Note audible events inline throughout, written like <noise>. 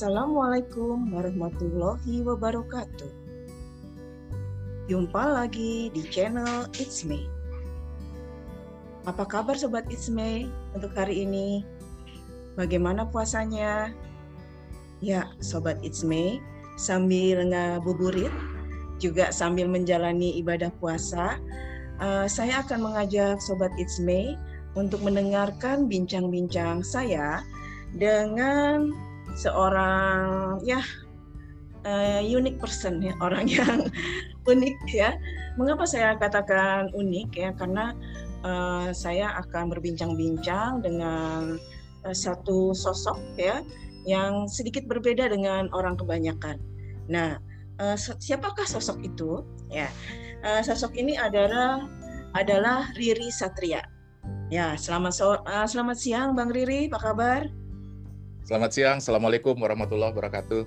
Assalamualaikum warahmatullahi wabarakatuh. Jumpa lagi di channel It's Me. Apa kabar Sobat It's Me untuk hari ini? Bagaimana puasanya? Ya, Sobat It's Me, sambil ngabuburit, juga sambil menjalani ibadah puasa, uh, saya akan mengajak Sobat It's Me untuk mendengarkan bincang-bincang saya dengan seorang ya uh, unique person ya <laughs> orang yang unik ya. Mengapa saya katakan unik ya? Karena uh, saya akan berbincang-bincang dengan uh, satu sosok ya yang sedikit berbeda dengan orang kebanyakan. Nah, uh, siapakah sosok itu? Ya, uh, sosok ini adalah adalah Riri Satria. Ya, selamat so uh, selamat siang Bang Riri, apa kabar? Selamat siang, Assalamualaikum warahmatullahi wabarakatuh.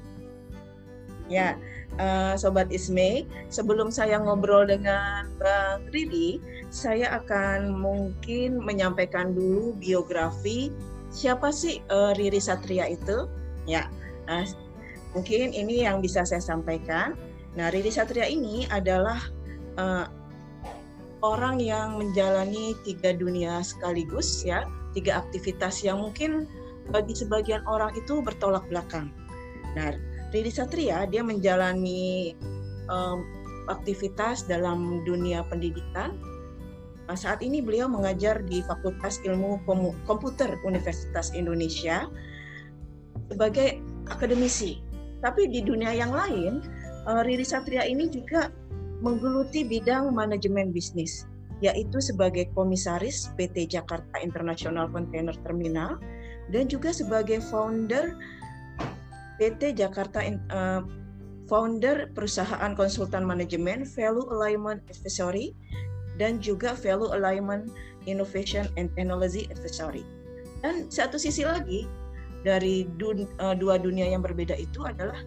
Ya, uh, Sobat Isme, sebelum saya ngobrol dengan Bang Riri, saya akan mungkin menyampaikan dulu biografi siapa sih uh, Riri Satria itu. Ya, nah, mungkin ini yang bisa saya sampaikan. Nah, Riri Satria ini adalah uh, orang yang menjalani tiga dunia sekaligus, ya, tiga aktivitas yang mungkin bagi sebagian orang itu bertolak belakang. Nah, Riri Satria dia menjalani um, aktivitas dalam dunia pendidikan. Nah, saat ini beliau mengajar di Fakultas Ilmu Komputer Universitas Indonesia sebagai akademisi. Tapi di dunia yang lain, uh, Riri Satria ini juga menggeluti bidang manajemen bisnis, yaitu sebagai komisaris PT Jakarta International Container Terminal dan juga sebagai founder PT Jakarta uh, founder perusahaan konsultan manajemen Value Alignment Advisory dan juga Value Alignment Innovation and Technology Advisory. Dan satu sisi lagi dari dun, uh, dua dunia yang berbeda itu adalah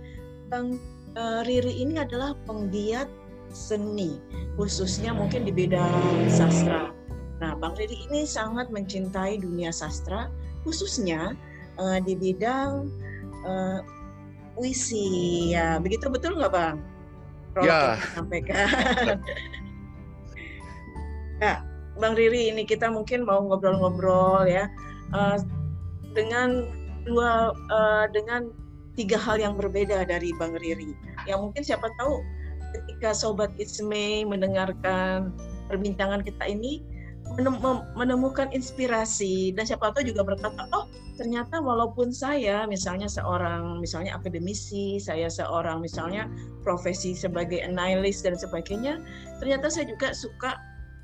Bang uh, Riri ini adalah penggiat seni, khususnya mungkin di bidang sastra. Nah, Bang Riri ini sangat mencintai dunia sastra khususnya uh, di bidang uh, puisi ya begitu betul nggak bang? Prolog ya. Sampaikan. <laughs> ya, Bang Riri ini kita mungkin mau ngobrol-ngobrol ya uh, dengan dua uh, dengan tiga hal yang berbeda dari Bang Riri. Yang mungkin siapa tahu ketika Sobat Isme mendengarkan perbincangan kita ini menemukan inspirasi dan siapa tahu juga berkata oh ternyata walaupun saya misalnya seorang misalnya akademisi saya seorang misalnya profesi sebagai analis dan sebagainya ternyata saya juga suka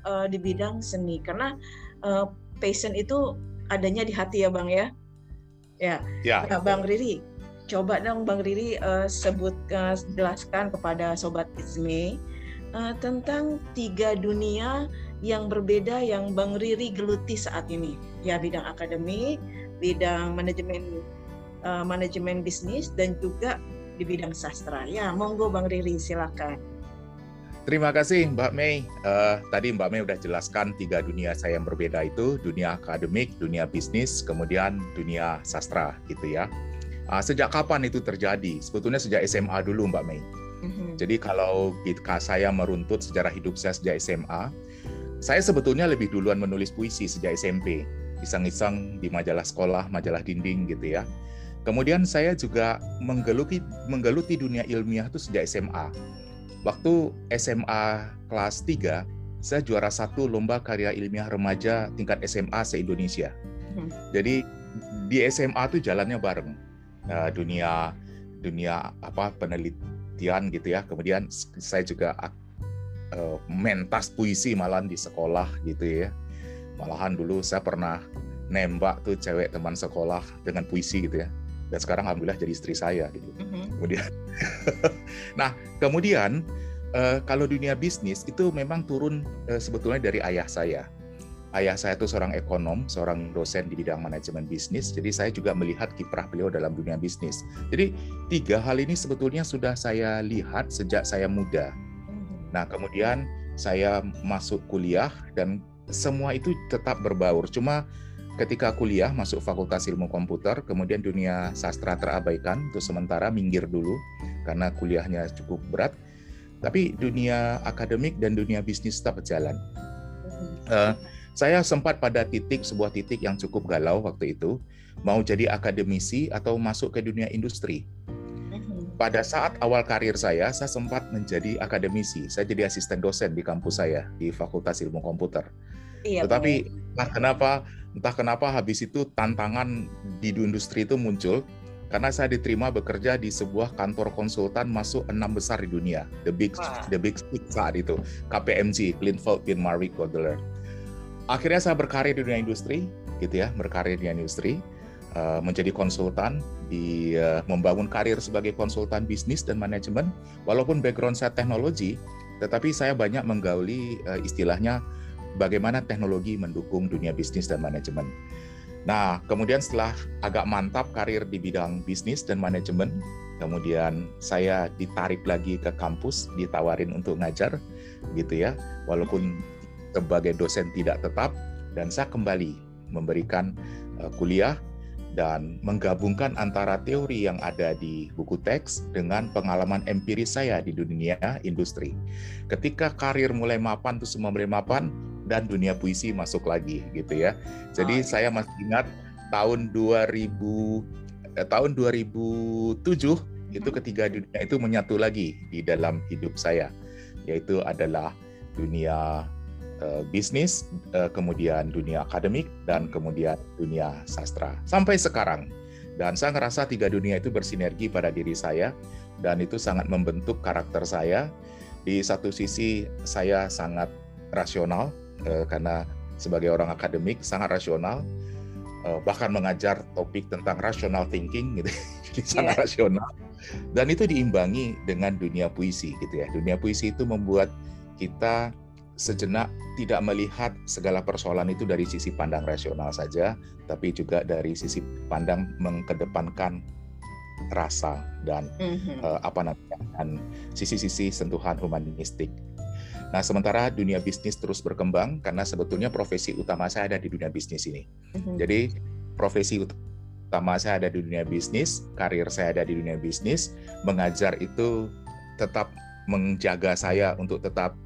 uh, di bidang seni. Karena uh, passion itu adanya di hati ya bang ya? Ya, ya. Nah, bang Riri coba dong bang Riri uh, sebut uh, jelaskan kepada sobat Isme uh, tentang tiga dunia yang berbeda yang Bang Riri geluti saat ini. Ya bidang akademik, bidang manajemen uh, manajemen bisnis dan juga di bidang sastra. Ya, monggo Bang Riri silakan. Terima kasih Mbak Mei. Uh, tadi Mbak Mei udah jelaskan tiga dunia saya yang berbeda itu, dunia akademik, dunia bisnis, kemudian dunia sastra gitu ya. Uh, sejak kapan itu terjadi? Sebetulnya sejak SMA dulu Mbak Mei. Mm-hmm. Jadi kalau saya meruntut sejarah hidup saya sejak SMA, saya sebetulnya lebih duluan menulis puisi sejak SMP, iseng-iseng di majalah sekolah, majalah dinding gitu ya. Kemudian saya juga menggeluti menggeluti dunia ilmiah itu sejak SMA. Waktu SMA kelas 3, saya juara satu lomba karya ilmiah remaja tingkat SMA se-Indonesia. Hmm. Jadi di SMA tuh jalannya bareng. Nah, dunia dunia apa penelitian gitu ya. Kemudian saya juga uh, mentas puisi malahan di sekolah gitu ya. Malahan dulu saya pernah nembak tuh cewek teman sekolah dengan puisi gitu ya. Dan sekarang alhamdulillah jadi istri saya gitu. Mm-hmm. Kemudian, <laughs> nah kemudian uh, kalau dunia bisnis itu memang turun uh, sebetulnya dari ayah saya. Ayah saya itu seorang ekonom, seorang dosen di bidang manajemen bisnis. Jadi saya juga melihat kiprah beliau dalam dunia bisnis. Jadi tiga hal ini sebetulnya sudah saya lihat sejak saya muda Nah, kemudian saya masuk kuliah dan semua itu tetap berbaur. Cuma ketika kuliah masuk Fakultas Ilmu Komputer, kemudian dunia sastra terabaikan untuk sementara minggir dulu karena kuliahnya cukup berat. Tapi dunia akademik dan dunia bisnis tetap berjalan. Uh, saya sempat pada titik sebuah titik yang cukup galau waktu itu, mau jadi akademisi atau masuk ke dunia industri. Pada saat awal karir saya, saya sempat menjadi akademisi. Saya jadi asisten dosen di kampus saya di Fakultas Ilmu Komputer. Iya, Tetapi entah kenapa, entah kenapa habis itu tantangan di industri itu muncul karena saya diterima bekerja di sebuah kantor konsultan masuk enam besar di dunia, the big Wah. the big six saat itu, KPMG, Linfold, Bin Marwick, Godler. Akhirnya saya berkarir di dunia industri, gitu ya, berkarir di industri, uh, menjadi konsultan, di uh, membangun karir sebagai konsultan bisnis dan manajemen. Walaupun background saya teknologi, tetapi saya banyak menggauli uh, istilahnya bagaimana teknologi mendukung dunia bisnis dan manajemen. Nah, kemudian setelah agak mantap karir di bidang bisnis dan manajemen, kemudian saya ditarik lagi ke kampus, ditawarin untuk ngajar, gitu ya, walaupun sebagai dosen tidak tetap, dan saya kembali memberikan kuliah dan menggabungkan antara teori yang ada di buku teks dengan pengalaman empiris saya di dunia industri. Ketika karir mulai mapan tuh semua mulai mapan dan dunia puisi masuk lagi gitu ya. Jadi oh, saya masih ingat tahun 2000 eh, tahun 2007 itu hmm. ketiga dunia itu menyatu lagi di dalam hidup saya yaitu adalah dunia Eh, bisnis, uh, kemudian dunia akademik, dan kemudian dunia sastra. Sampai sekarang. Dan saya ngerasa tiga dunia itu bersinergi pada diri saya, dan itu sangat membentuk karakter saya. Di satu sisi saya sangat rasional, uh, karena sebagai orang akademik sangat rasional, uh, bahkan mengajar topik tentang rational thinking gitu, <laughs> jadi yeah. sangat rasional. Dan itu diimbangi dengan dunia puisi gitu ya. Dunia puisi itu membuat kita sejenak tidak melihat segala persoalan itu dari sisi pandang rasional saja, tapi juga dari sisi pandang mengkedepankan rasa dan mm-hmm. uh, apa namanya dan sisi-sisi sentuhan humanistik. Nah, sementara dunia bisnis terus berkembang karena sebetulnya profesi utama saya ada di dunia bisnis ini. Mm-hmm. Jadi profesi utama saya ada di dunia bisnis, karir saya ada di dunia bisnis, mengajar itu tetap menjaga saya untuk tetap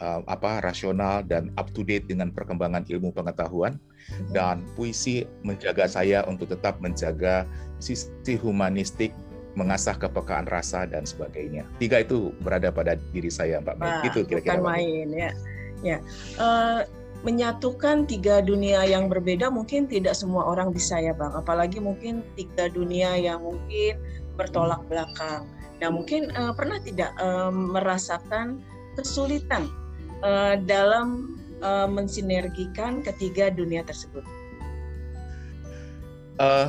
uh, apa rasional dan up to date dengan perkembangan ilmu pengetahuan hmm. dan puisi menjaga saya untuk tetap menjaga sisi humanistik mengasah kepekaan rasa dan sebagainya. Tiga itu berada pada diri saya, Mbak Mai. Itu kira-kira. Bukan main ya. Ya. Uh, menyatukan tiga dunia yang berbeda mungkin tidak semua orang bisa ya, Bang. Apalagi mungkin tiga dunia yang mungkin bertolak belakang. Nah, mungkin uh, pernah tidak uh, merasakan kesulitan uh, dalam uh, mensinergikan ketiga dunia tersebut? Uh,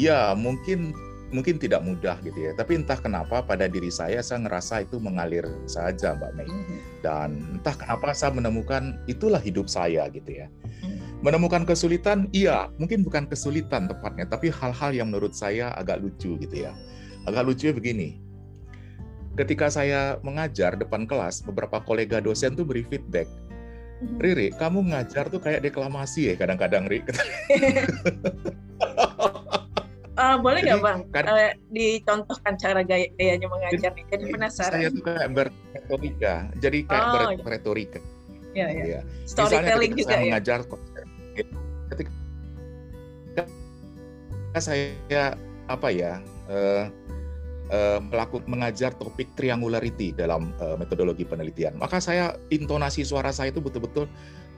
ya mungkin mungkin tidak mudah gitu ya. Tapi entah kenapa pada diri saya saya ngerasa itu mengalir saja Mbak Mei. Mm-hmm. Dan entah kenapa saya menemukan itulah hidup saya gitu ya. Mm-hmm. Menemukan kesulitan, iya mungkin bukan kesulitan tepatnya, tapi hal-hal yang menurut saya agak lucu gitu ya. Agak lucu begini ketika saya mengajar depan kelas, beberapa kolega dosen tuh beri feedback. Mhm. Riri, kamu ngajar tuh kayak deklamasi ya kadang-kadang, Riri. uh, <laughs> boleh nggak bang kan, uh, dicontohkan cara gaya gayanya mengajar nih jadi penasaran saya tuh kayak berretorika jadi kayak oh, iya. berretorika ya, ya. ya. storytelling juga saya ya mengajar ketika saya apa ya uh, uh, melakukan mengajar topik triangularity dalam uh, metodologi penelitian. Maka saya intonasi suara saya itu betul-betul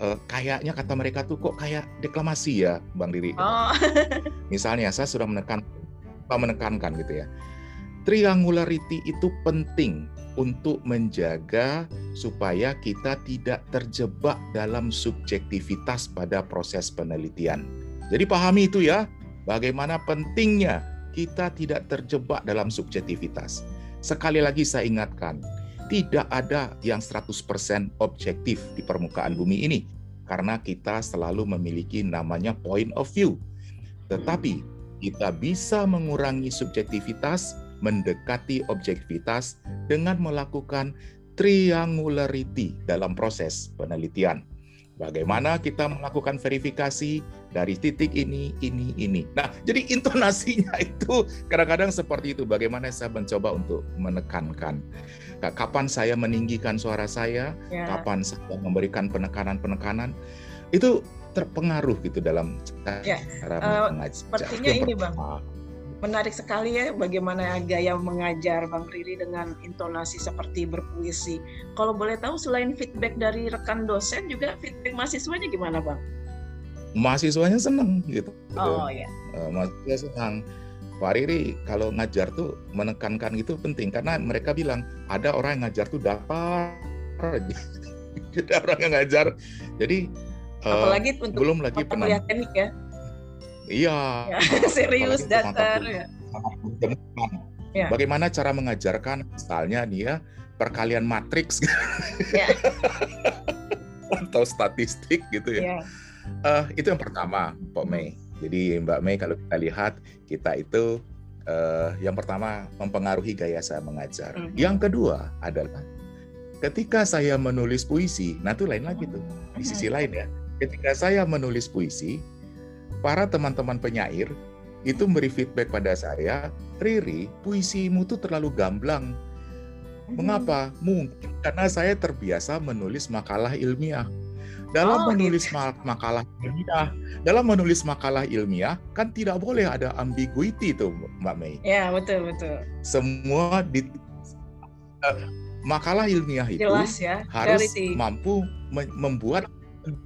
uh, kayaknya kata mereka tuh kok kayak deklamasi ya, Bang Diri. Oh. <laughs> Misalnya saya sudah menekan menekankan gitu ya. Triangularity itu penting untuk menjaga supaya kita tidak terjebak dalam subjektivitas pada proses penelitian. Jadi pahami itu ya, bagaimana pentingnya kita tidak terjebak dalam subjektivitas. Sekali lagi saya ingatkan, tidak ada yang 100% objektif di permukaan bumi ini karena kita selalu memiliki namanya point of view. Tetapi kita bisa mengurangi subjektivitas, mendekati objektivitas dengan melakukan triangularity dalam proses penelitian. Bagaimana kita melakukan verifikasi dari titik ini, ini, ini. Nah, jadi intonasinya <laughs> itu kadang-kadang seperti itu. Bagaimana saya mencoba untuk menekankan. Kapan saya meninggikan suara saya, ya. kapan saya memberikan penekanan-penekanan, itu terpengaruh gitu dalam ya. cara uh, mengajar. Sepertinya ini, Bang menarik sekali ya bagaimana gaya mengajar Bang Riri dengan intonasi seperti berpuisi. Kalau boleh tahu selain feedback dari rekan dosen juga feedback mahasiswanya gimana Bang? Mahasiswanya senang gitu. Oh iya. Uh, mahasiswa senang. Pak Riri kalau ngajar tuh menekankan itu penting karena mereka bilang ada orang yang ngajar tuh dapat <laughs> ada orang yang ngajar jadi apalagi uh, untuk belum lagi penampilan teknik ya Iya. Ya, <laughs> serius datar ya. ya. Bagaimana cara mengajarkan misalnya nih ya perkalian matriks <laughs> ya. atau statistik gitu ya. ya. Uh, itu yang pertama, Pak Mei. Jadi Mbak Mei kalau kita lihat kita itu uh, yang pertama mempengaruhi gaya saya mengajar. Mm -hmm. Yang kedua adalah ketika saya menulis puisi, nah itu lain lagi tuh di sisi mm-hmm. lain ya. Ketika saya menulis puisi, para teman-teman penyair itu memberi feedback pada saya, Riri, puisimu tuh terlalu gamblang. Mengapa? Mungkin karena saya terbiasa menulis makalah ilmiah. Dalam oh, menulis gitu. makalah ilmiah, dalam menulis makalah ilmiah kan tidak boleh ada ambiguity tuh, Mbak Mei. Ya betul betul. Semua di uh, makalah ilmiah itu Jelas, ya. harus mampu membuat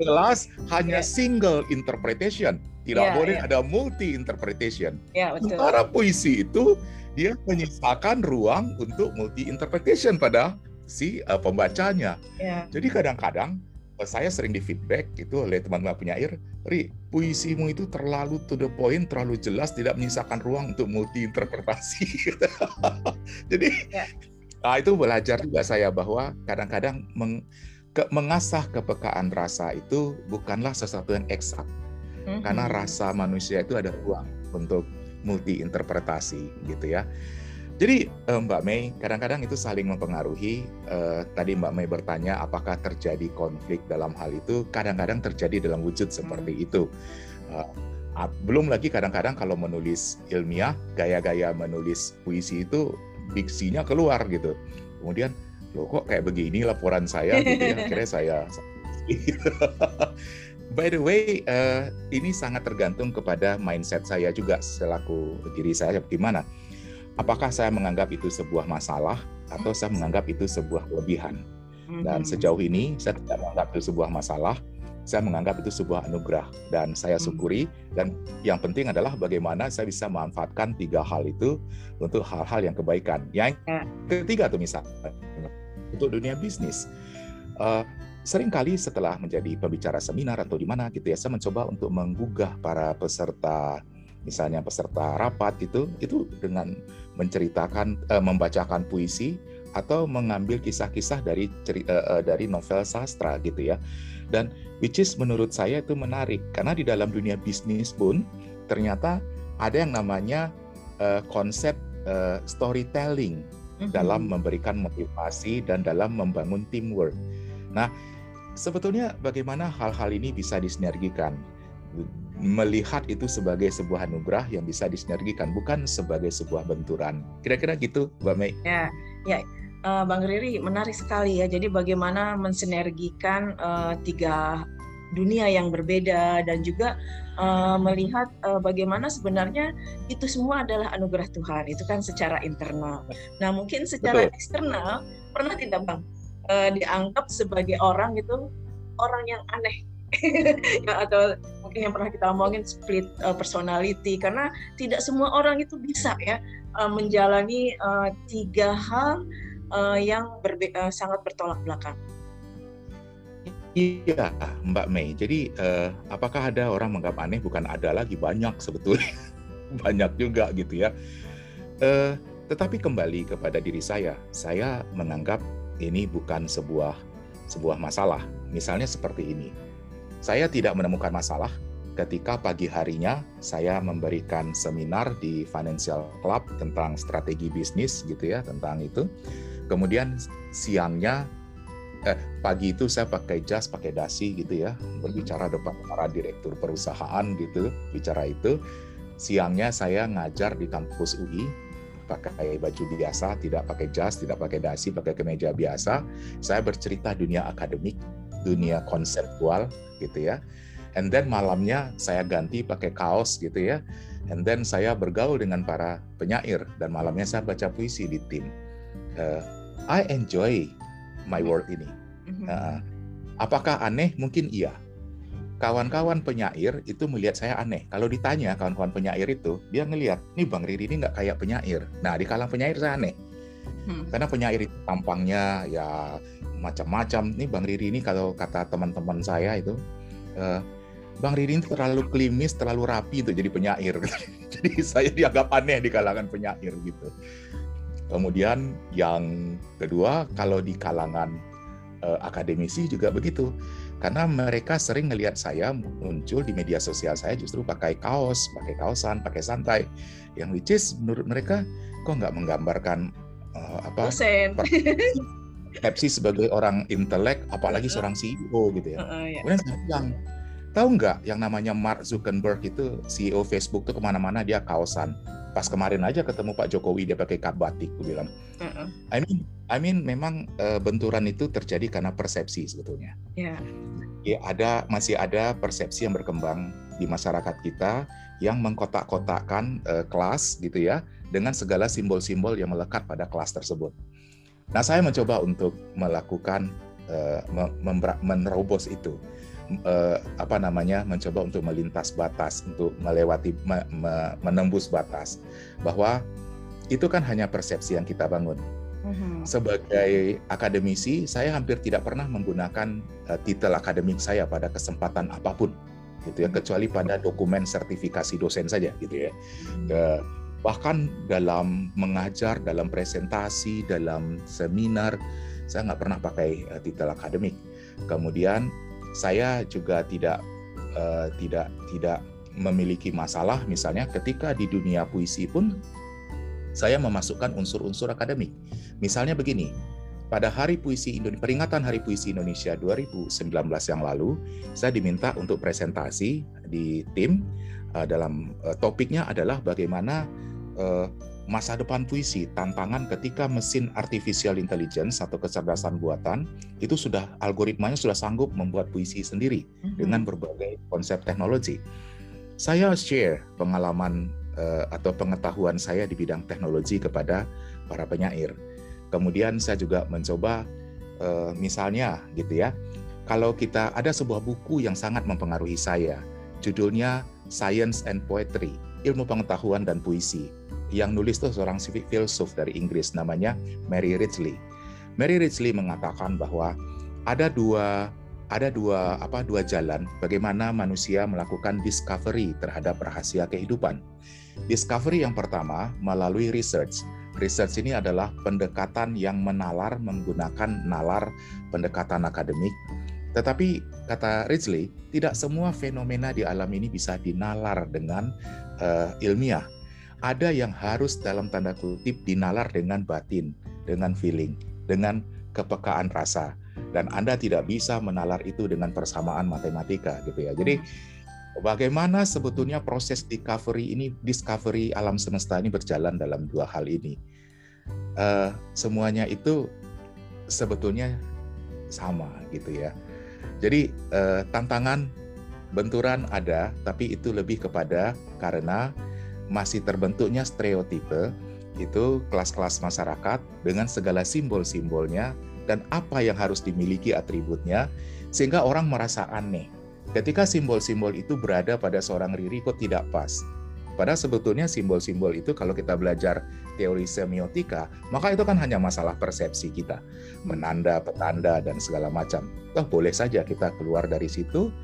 jelas hanya yeah. single interpretation tidak yeah, boleh yeah. ada multi interpretation. Yeah, betul. Sementara puisi itu dia menyisakan ruang untuk multi interpretation pada si uh, pembacanya. Yeah. Jadi kadang-kadang uh, saya sering di feedback itu oleh teman-teman penyair, Ri, puisimu itu terlalu to the point, terlalu jelas, tidak menyisakan ruang untuk multi interpretasi. <laughs> Jadi yeah. nah, itu belajar juga saya bahwa kadang-kadang meng, ke, mengasah kepekaan rasa itu bukanlah sesuatu yang eksak hmm Karena rasa manusia itu ada ruang untuk multi interpretasi gitu ya. Jadi eh, Mbak Mei kadang-kadang itu saling mempengaruhi. Eh, tadi Mbak Mei bertanya apakah terjadi konflik dalam hal itu? Kadang-kadang terjadi dalam wujud seperti hmm. itu. Eh, belum lagi kadang-kadang kalau menulis ilmiah, gaya-gaya menulis puisi itu diksinya keluar gitu. Kemudian loh kok kayak begini laporan saya gitu ya. <laughs> Akhirnya saya By the way, uh, ini sangat tergantung kepada mindset saya juga selaku diri saya bagaimana. Apakah saya menganggap itu sebuah masalah atau saya menganggap itu sebuah kelebihan? Dan mm-hmm. sejauh ini saya tidak menganggap itu sebuah masalah, saya menganggap itu sebuah anugerah dan saya mm-hmm. syukuri dan yang penting adalah bagaimana saya bisa memanfaatkan tiga hal itu untuk hal-hal yang kebaikan. Yang ya. ketiga tuh misalnya untuk dunia bisnis. Uh, sering kali setelah menjadi pembicara seminar atau di mana gitu ya, saya mencoba untuk menggugah para peserta misalnya peserta rapat itu itu dengan menceritakan uh, membacakan puisi atau mengambil kisah-kisah dari cerita, uh, eh, dari novel sastra gitu ya. Dan which is menurut saya itu menarik karena di dalam dunia bisnis pun ternyata ada yang namanya uh, konsep uh, storytelling mm -hmm. dalam memberikan motivasi dan dalam membangun teamwork. Nah, sebetulnya bagaimana hal-hal ini bisa disinergikan? Melihat itu sebagai sebuah anugerah yang bisa disinergikan, bukan sebagai sebuah benturan. Kira-kira gitu, Mbak Mei. Ya, ya. Uh, Bang Riri, menarik sekali ya. Jadi bagaimana mensinergikan uh, tiga dunia yang berbeda dan juga uh, melihat uh, bagaimana sebenarnya itu semua adalah anugerah Tuhan. Itu kan secara internal. Nah, mungkin secara Betul. eksternal pernah tidak Bang uh, dianggap sebagai orang itu orang yang aneh <laughs> ya, atau mungkin yang pernah kita omongin split uh, personality karena tidak semua orang itu bisa ya uh, menjalani uh, tiga hal uh, yang berbe uh, sangat bertolak belakang. Iya, Mbak Mei. Jadi, uh, apakah ada orang menganggap aneh? Bukan ada lagi, banyak sebetulnya. <laughs> banyak juga gitu ya. Uh, tetapi kembali kepada diri saya, saya menganggap ini bukan sebuah sebuah masalah. Misalnya seperti ini. Saya tidak menemukan masalah ketika pagi harinya saya memberikan seminar di Financial Club tentang strategi bisnis gitu ya, tentang itu. Kemudian siangnya eh, pagi itu saya pakai jas, pakai dasi gitu ya, berbicara depan para direktur perusahaan gitu, bicara itu. Siangnya saya ngajar di kampus UI, pakai baju biasa, tidak pakai jas, tidak pakai dasi, pakai kemeja biasa. Saya bercerita dunia akademik, dunia konseptual gitu ya. And then malamnya saya ganti pakai kaos gitu ya. And then saya bergaul dengan para penyair dan malamnya saya baca puisi di tim. Uh, I enjoy my work ini. Uh, apakah aneh? Mungkin iya. Kawan-kawan penyair itu melihat saya aneh. Kalau ditanya kawan-kawan penyair itu, dia ngelihat, nih Bang Riri ini nggak kayak penyair. Nah di kalangan penyair saya aneh. Hmm. Karena penyair itu tampangnya ya macam-macam. Nih Bang Riri ini kalau kata teman-teman saya itu, uh, Bang Riri ini terlalu klimis, terlalu rapi itu jadi penyair. <laughs> jadi saya dianggap aneh di kalangan penyair gitu. Kemudian yang kedua, kalau di kalangan uh, akademisi juga begitu. Karena mereka sering melihat saya muncul di media sosial saya justru pakai kaos, pakai kaosan, pakai santai. Yang which is menurut mereka kok nggak menggambarkan uh, apa Pepsi sebagai orang intelek, apalagi seorang CEO gitu ya. Uh, uh, yeah. Kemudian saya bilang, tahu nggak yang namanya Mark Zuckerberg itu CEO Facebook tuh ke mana-mana dia kaosan pas kemarin aja ketemu Pak Jokowi dia pakai kap batik, gue bilang. Uh-uh. I mean, I mean memang uh, benturan itu terjadi karena persepsi sebetulnya. Yeah. Ya ada masih ada persepsi yang berkembang di masyarakat kita yang mengkotak-kotakkan uh, kelas gitu ya dengan segala simbol-simbol yang melekat pada kelas tersebut. Nah, saya mencoba untuk melakukan uh, menerobos itu uh, apa namanya mencoba untuk melintas batas untuk melewati me, me, menembus batas. Bahwa itu kan hanya persepsi yang kita bangun. Mm-hmm. sebagai akademisi saya hampir tidak pernah menggunakan uh, titel akademik saya pada kesempatan apa pun gitu ya. Kecuali pada dokumen sertifikasi dosen saja gitu ya. Uh, bahkan dalam mengajar dalam presentasi dalam seminar saya nggak pernah pakai uh, titel akademik. Kemudian saya juga tidak uh, tidak tidak memiliki masalah misalnya ketika di dunia puisi pun saya memasukkan unsur-unsur akademik. Misalnya begini, pada Hari Puisi Indonesia, peringatan Hari Puisi Indonesia 2019 yang lalu, saya diminta untuk presentasi di tim uh, dalam uh, topiknya adalah bagaimana uh, masa depan puisi, tantangan ketika mesin artificial intelligence atau kecerdasan buatan itu sudah algoritmanya sudah sanggup membuat puisi sendiri mm-hmm. dengan berbagai konsep teknologi. Saya share pengalaman uh, atau pengetahuan saya di bidang teknologi kepada para penyair. Kemudian saya juga mencoba uh, misalnya gitu ya. Kalau kita ada sebuah buku yang sangat mempengaruhi saya, judulnya Science and Poetry, Ilmu Pengetahuan dan Puisi yang nulis tuh seorang filsuf dari Inggris namanya Mary Ridgely. Mary Ridgely mengatakan bahwa ada dua ada dua apa dua jalan bagaimana manusia melakukan discovery terhadap rahasia kehidupan. Discovery yang pertama melalui research. Research ini adalah pendekatan yang menalar menggunakan nalar pendekatan akademik. Tetapi kata Ridgely, tidak semua fenomena di alam ini bisa dinalar dengan uh, ilmiah ada yang harus dalam tanda kutip dinalar dengan batin, dengan feeling, dengan kepekaan rasa. Dan Anda tidak bisa menalar itu dengan persamaan matematika gitu ya. Jadi bagaimana sebetulnya proses discovery ini, discovery alam semesta ini berjalan dalam dua hal ini. Uh, semuanya itu sebetulnya sama gitu ya. Jadi uh, tantangan benturan ada, tapi itu lebih kepada karena masih terbentuknya stereotipe itu kelas-kelas masyarakat dengan segala simbol-simbolnya dan apa yang harus dimiliki atributnya sehingga orang merasa aneh. Ketika simbol-simbol itu berada pada seorang Riri kok tidak pas. Padahal sebetulnya simbol-simbol itu kalau kita belajar teori semiotika, maka itu kan hanya masalah persepsi kita. Menanda, petanda, dan segala macam. Toh boleh saja kita keluar dari situ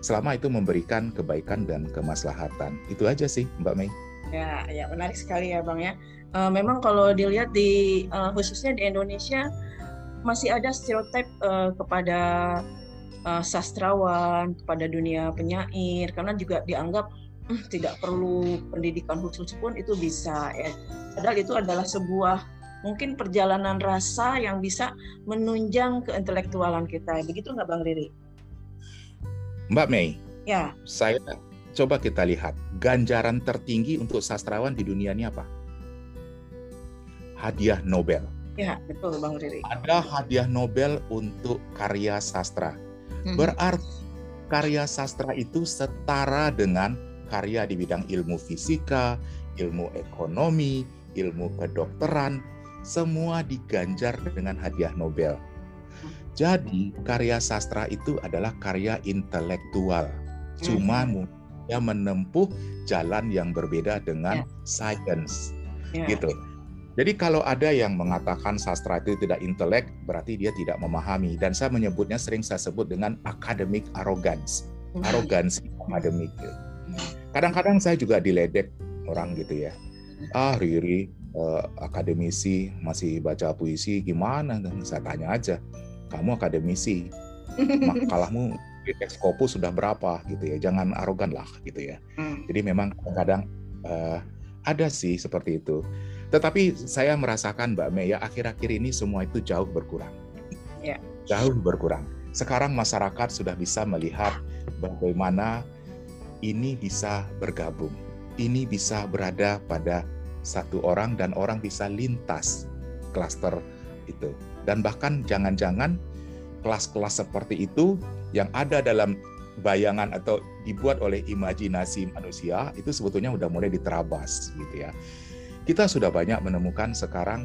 selama itu memberikan kebaikan dan kemaslahatan. Itu aja sih Mbak Mei. Ya, ya menarik sekali ya Bang ya. Uh, memang kalau dilihat di uh, khususnya di Indonesia masih ada stereotip uh, kepada uh, sastrawan, kepada dunia penyair karena juga dianggap tidak perlu pendidikan khusus pun itu bisa ya. Padahal itu adalah sebuah mungkin perjalanan rasa yang bisa menunjang keintelektualan kita. Begitu nggak Bang Riri? Mbak Mei, ya. saya coba kita lihat ganjaran tertinggi untuk sastrawan di dunia ini apa? Hadiah Nobel. Ya, betul Bang Riri. Ada hadiah Nobel untuk karya sastra. Hmm. Berarti karya sastra itu setara dengan karya di bidang ilmu fisika, ilmu ekonomi, ilmu kedokteran, semua diganjar dengan hadiah Nobel. Jadi karya sastra itu adalah karya intelektual. Cuma hmm. Dia menempuh jalan yang berbeda dengan yeah. science. Yeah. Gitu. Jadi kalau ada yang mengatakan sastra itu tidak intelek, berarti dia tidak memahami. Dan saya menyebutnya sering saya sebut dengan academic arrogance, arogansi akademik. Hmm. Kadang-kadang saya juga diledek orang gitu ya. Ah Riri, uh, akademisi masih baca puisi gimana? Dan saya tanya aja, kamu akademisi, <laughs> makalahmu Texcopo sudah berapa gitu ya? Jangan arogan lah gitu ya. Hmm. Jadi memang kadang-kadang uh, ada sih seperti itu. Tetapi saya merasakan Mbak Mei ya akhir-akhir ini semua itu jauh berkurang. Ya. Jauh berkurang. Sekarang masyarakat sudah bisa melihat bagaimana ini bisa bergabung. Ini bisa berada pada satu orang dan orang bisa lintas klaster itu. Dan bahkan jangan-jangan kelas-kelas seperti itu yang ada dalam bayangan atau dibuat oleh imajinasi manusia itu sebetulnya sudah mulai diterabas gitu ya kita sudah banyak menemukan sekarang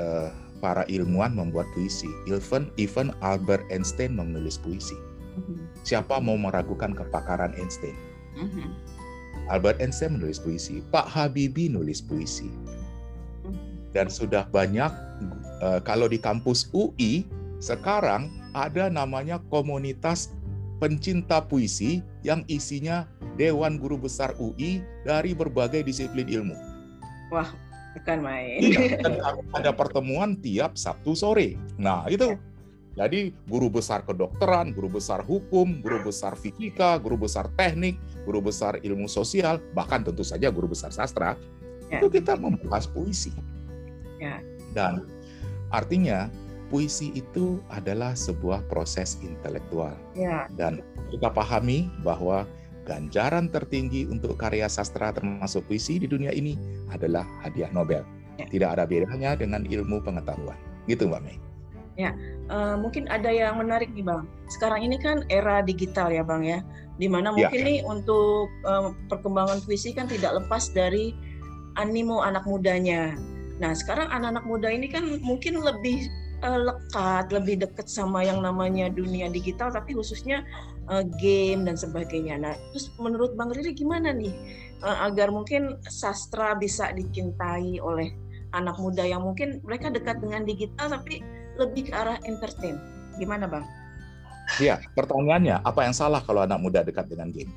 uh, para ilmuwan membuat puisi. Even even Albert Einstein menulis puisi. Mm-hmm. Siapa mau meragukan kepakaran Einstein? Mm-hmm. Albert Einstein menulis puisi. Pak Habibie nulis puisi. Mm-hmm. Dan sudah banyak uh, kalau di kampus UI sekarang ada namanya komunitas pencinta puisi yang isinya Dewan Guru Besar UI dari berbagai disiplin ilmu Wah, bukan main. Iya, <laughs> ada pertemuan tiap Sabtu sore. Nah, itu. Jadi guru besar kedokteran, guru besar hukum, guru besar fisika, guru besar teknik, guru besar ilmu sosial, bahkan tentu saja guru besar sastra, ya. itu kita membahas puisi. Ya. Dan artinya puisi itu adalah sebuah proses intelektual. Ya. Dan kita pahami bahwa ganjaran tertinggi untuk karya sastra termasuk puisi di dunia ini adalah hadiah Nobel. Ya. Tidak ada bedanya dengan ilmu pengetahuan. Gitu Mbak Mei. Ya, uh, mungkin ada yang menarik nih Bang. Sekarang ini kan era digital ya Bang ya, di mana ya, mungkin ya, nih untuk uh, perkembangan puisi kan tidak lepas dari animo anak mudanya. Nah sekarang anak-anak muda ini kan mungkin lebih uh, lekat, lebih dekat sama yang namanya dunia digital, tapi khususnya uh, game dan sebagainya. Nah, terus menurut Bang Riri gimana nih uh, agar mungkin sastra bisa dicintai oleh anak muda yang mungkin mereka dekat dengan digital tapi lebih ke arah entertain. Gimana, Bang? Iya, pertanyaannya apa yang salah kalau anak muda dekat dengan game?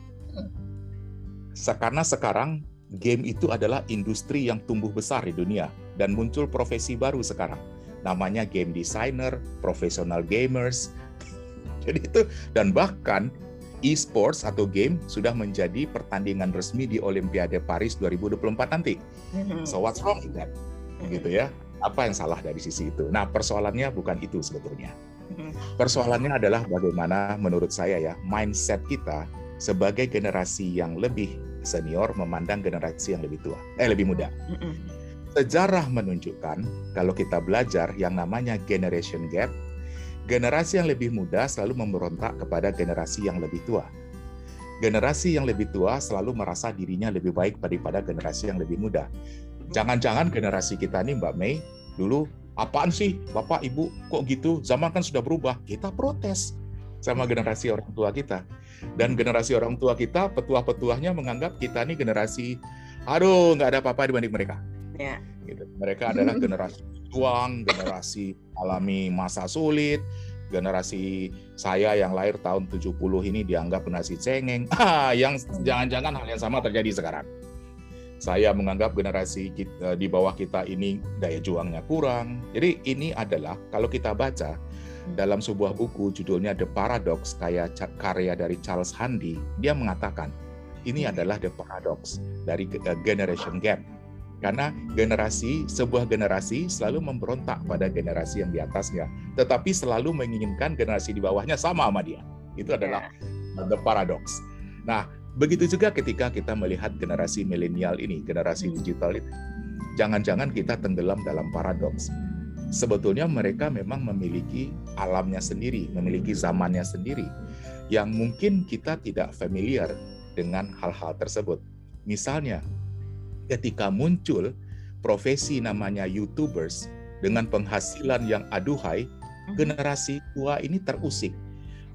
Karena sekarang game itu adalah industri yang tumbuh besar di dunia dan muncul profesi baru sekarang namanya game designer, professional gamers. <laughs> Jadi itu dan bahkan e-sports atau game sudah menjadi pertandingan resmi di Olimpiade Paris 2024 nanti. Mm-hmm. So what's wrong with that? Mm-hmm. Gitu ya. Apa yang salah dari sisi itu? Nah, persoalannya bukan itu sebetulnya. Mm-hmm. Persoalannya adalah bagaimana menurut saya ya, mindset kita sebagai generasi yang lebih senior memandang generasi yang lebih tua, eh lebih muda. Sejarah menunjukkan kalau kita belajar yang namanya generation gap, generasi yang lebih muda selalu memberontak kepada generasi yang lebih tua. Generasi yang lebih tua selalu merasa dirinya lebih baik daripada generasi yang lebih muda. Jangan-jangan generasi kita ini Mbak Mei dulu apaan sih Bapak Ibu kok gitu? Zaman kan sudah berubah. Kita protes sama generasi orang tua kita. Dan generasi orang tua kita, petuah-petuahnya menganggap kita ini generasi aduh nggak ada apa-apa dibanding mereka. Ya. Gitu. Mereka adalah <laughs> generasi juang, generasi alami masa sulit, generasi saya yang lahir tahun 70 ini dianggap nasi cengeng. <laughs> Ah, yang jangan-jangan hal yang sama terjadi sekarang. Saya menganggap generasi kita, di bawah kita ini daya juangnya kurang. Jadi ini adalah kalau kita baca dalam sebuah buku judulnya The Paradox kayak karya dari Charles Handy, dia mengatakan ini adalah the paradox dari generation gap Karena generasi, sebuah generasi selalu memberontak pada generasi yang di atasnya, tetapi selalu menginginkan generasi di bawahnya sama sama dia. Itu adalah yeah. the paradox. Nah, begitu juga ketika kita melihat generasi milenial ini, generasi hmm. digital ini. Jangan-jangan kita tenggelam dalam paradoks. Sebetulnya mereka memang memiliki alamnya sendiri, memiliki zamannya sendiri, yang mungkin kita tidak familiar dengan hal-hal tersebut. Misalnya, ketika muncul profesi namanya YouTubers dengan penghasilan yang aduhai, mhm. generasi tua ini terusik.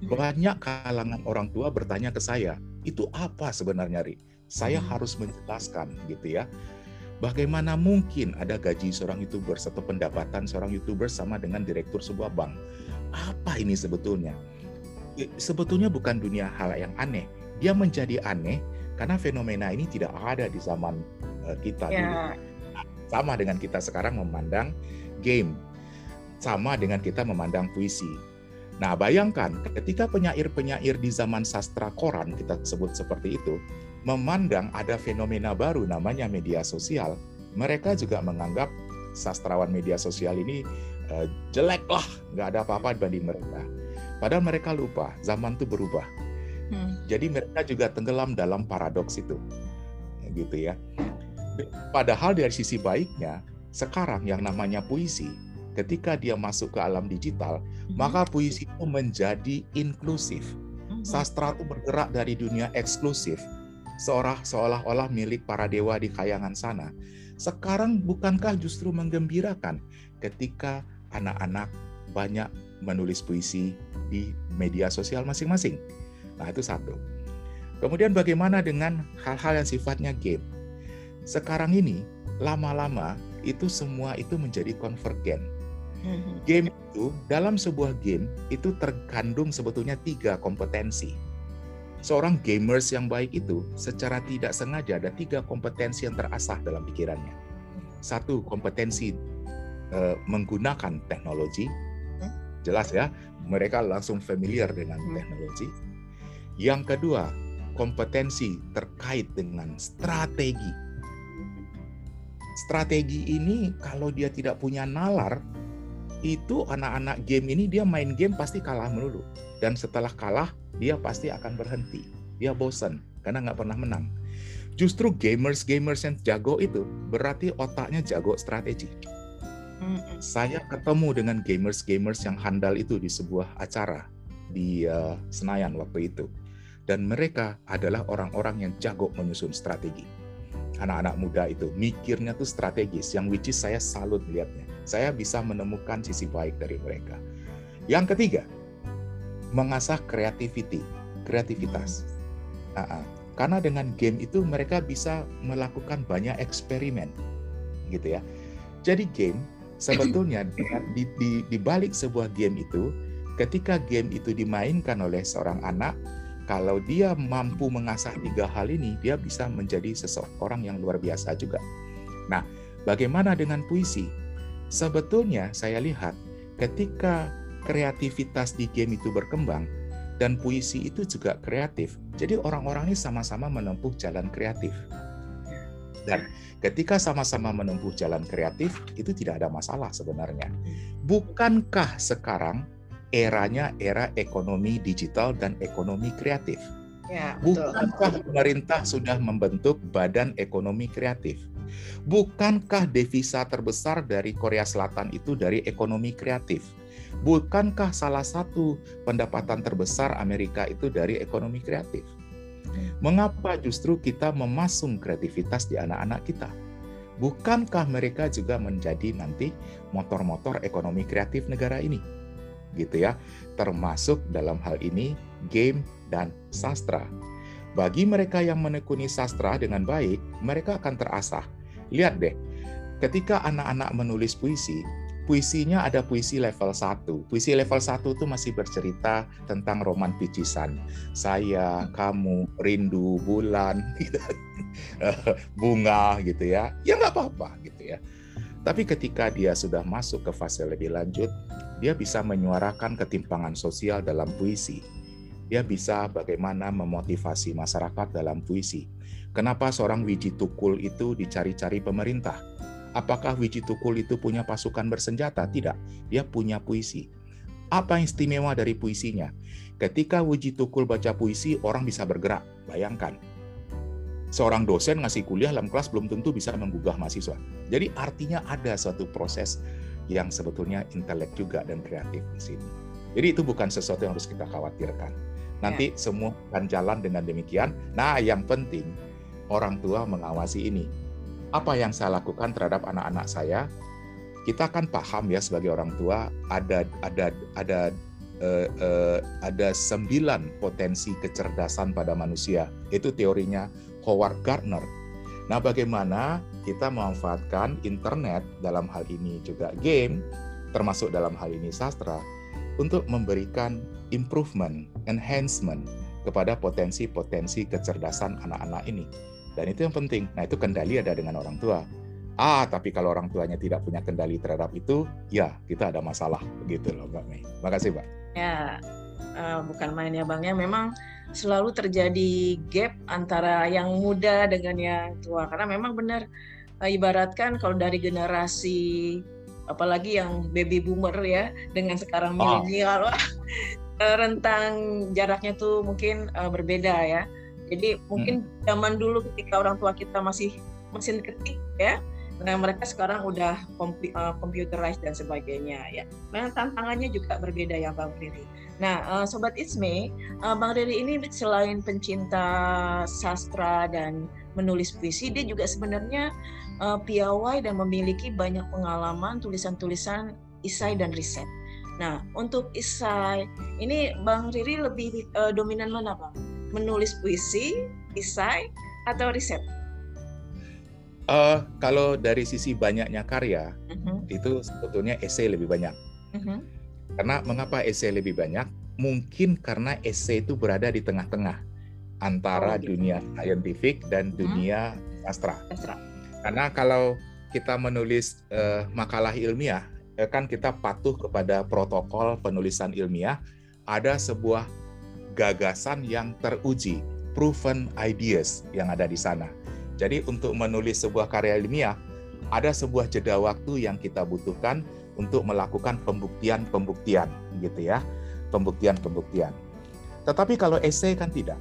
Mhm. Banyak kalangan orang tua bertanya ke saya, itu apa sebenarnya, Ri? Saya mhm. harus menjelaskan gitu ya. Bagaimana mungkin ada gaji seorang YouTuber atau pendapatan seorang YouTuber sama dengan direktur sebuah bank? Apa ini sebetulnya? Sebetulnya bukan dunia hal yang aneh. Dia menjadi aneh karena fenomena ini tidak ada di zaman Eh, kita ya. dulu. Sama dengan kita sekarang memandang game, sama dengan kita memandang puisi. Nah, bayangkan ketika penyair-penyair di zaman sastra koran kita sebut seperti itu, memandang ada fenomena baru namanya media sosial, mereka juga menganggap sastrawan media sosial ini uh, jelek lah, nggak ada apa-apa dibanding mereka. Padahal mereka lupa, zaman itu berubah. Hmm. Jadi mereka juga tenggelam dalam paradoks itu, gitu ya. Padahal dari sisi baiknya, sekarang yang namanya puisi, ketika dia masuk ke alam digital, mm-hmm. maka puisi itu menjadi inklusif. Mm-hmm. Sastra itu bergerak dari dunia eksklusif, seorang seolah-olah milik para dewa di kayangan sana. Sekarang bukankah justru menggembirakan ketika anak-anak banyak menulis puisi di media sosial masing-masing? Nah, itu satu. Kemudian bagaimana dengan hal-hal yang sifatnya game? Sekarang ini lama-lama itu semua itu menjadi konvergen. Mm-hmm. Game itu dalam sebuah game itu terkandung sebetulnya tiga kompetensi. Seorang gamers yang baik itu secara tidak sengaja ada tiga kompetensi yang terasah dalam pikirannya. Satu kompetensi uh, menggunakan teknologi, hmm? jelas ya, mereka langsung familiar dengan teknologi. Yang kedua kompetensi terkait dengan strategi strategi ini kalau dia tidak punya nalar, itu anak-anak game ini dia main game pasti kalah melulu. Dan setelah kalah, dia pasti akan berhenti. Dia bosan karena nggak pernah menang. Justru gamers-gamers yang jago itu berarti otaknya jago strategi. Saya ketemu dengan gamers-gamers yang handal itu di sebuah acara di uh, Senayan waktu itu. Dan mereka adalah orang-orang yang jago menyusun strategi. Anak-anak muda itu mikirnya tuh strategis yang which is saya salut lihatnya saya bisa menemukan sisi baik dari mereka. Yang ketiga mengasah creativity kreativitas. Uh-uh. karena dengan game itu mereka bisa melakukan banyak eksperimen gitu ya. Jadi game sebetulnya <coughs> di, di, di balik sebuah game itu ketika game itu dimainkan oleh seorang anak kalau dia mampu mengasah tiga hal ini, dia bisa menjadi seseorang yang luar biasa juga. Nah, bagaimana dengan puisi? Sebetulnya saya lihat ketika kreativitas di game itu berkembang dan puisi itu juga kreatif. Jadi orang-orang ini sama-sama menempuh jalan kreatif. Dan ketika sama-sama menempuh jalan kreatif, itu tidak ada masalah sebenarnya. Bukankah sekarang eranya era ekonomi digital dan ekonomi kreatif. Ya, Bukankah pemerintah sudah membentuk Badan Ekonomi Kreatif? Bukankah devisa terbesar dari Korea Selatan itu dari ekonomi kreatif? Bukankah salah satu pendapatan terbesar Amerika itu dari ekonomi kreatif? Mengapa justru kita memasung kreativitas di anak-anak kita? Bukankah mereka juga menjadi nanti motor-motor ekonomi kreatif negara ini? Gitu ya. Termasuk dalam hal ini game dan sastra. Bagi mereka yang menekuni sastra dengan baik, mereka akan terasah. Lihat deh, ketika anak-anak menulis puisi, puisinya ada puisi level 1. Puisi level 1 itu masih bercerita tentang roman picisan. Saya, kamu, rindu, bulan, <laughs> gitu. <laughs> bunga gitu ya. Ya nggak apa-apa gitu ya. Tapi ketika dia sudah masuk ke fase lebih lanjut, dia bisa menyuarakan ketimpangan sosial dalam puisi. dia bisa bagaimana memotivasi masyarakat dalam puisi. Kenapa seorang Wiji Tukul itu dicari-cari pemerintah? Apakah Wiji Tukul itu punya pasukan bersenjata? Tidak, dia punya puisi. Apa yang istimewa dari puisinya? Ketika Wiji Tukul baca puisi, orang bisa bergerak. Bayangkan, seorang dosen ngasih kuliah dalam kelas belum tentu bisa menggugah mahasiswa. Jadi artinya ada suatu proses yang sebetulnya intelek juga dan kreatif di sini. Jadi itu bukan sesuatu yang harus kita khawatirkan. Nanti ya. semua akan jalan dengan demikian. Nah, yang penting orang tua mengawasi ini. Apa yang saya lakukan terhadap anak-anak saya? Kita kan paham ya sebagai orang tua ada ada ada uh, uh, ada sembilan potensi kecerdasan pada manusia. Itu teorinya Howard Gardner. Nah, bagaimana kita memanfaatkan internet dalam hal ini juga game, termasuk dalam hal ini sastra, untuk memberikan improvement, enhancement kepada potensi-potensi kecerdasan anak-anak ini. Dan itu yang penting. Nah, itu kendali ada dengan orang tua. Ah, tapi kalau orang tuanya tidak punya kendali terhadap itu, ya kita ada masalah. Begitu loh, Mbak Mei. Makasih, Mbak. Ya, uh, bukan main ya, Bang. Ya, memang selalu terjadi gap antara yang muda dengan yang tua. Karena memang benar, uh, ibaratkan kalau dari generasi apalagi yang baby boomer ya dengan sekarang ah. milenial oh. rentang jaraknya tuh mungkin uh, berbeda ya jadi mungkin hmm. zaman dulu ketika orang tua kita masih mesin ketik ya Nah, mereka sekarang udah uh, computerized dan sebagainya ya. Nah, tantangannya juga berbeda ya Bang Riri. Nah, uh, sobat Isme, uh, Bang Riri ini selain pencinta sastra dan menulis puisi, dia juga sebenarnya piawai dan memiliki banyak pengalaman tulisan-tulisan isai dan riset. Nah, untuk isai ini Bang Riri lebih dominan mana, Bang? Menulis puisi, isai, atau riset? Uh, kalau dari sisi banyaknya karya, uh-huh. itu sebetulnya esai lebih banyak. Uh-huh. Karena mengapa esai lebih banyak? Mungkin karena esai itu berada di tengah-tengah antara oh, gitu. dunia saintifik dan uh-huh. dunia sastra. sastra. Karena kalau kita menulis uh, makalah ilmiah, eh, kan kita patuh kepada protokol penulisan ilmiah. Ada sebuah gagasan yang teruji, proven ideas yang ada di sana jadi untuk menulis sebuah karya ilmiah, ada sebuah jeda waktu yang kita butuhkan untuk melakukan pembuktian-pembuktian gitu ya. Pembuktian-pembuktian. Tetapi kalau esai kan tidak.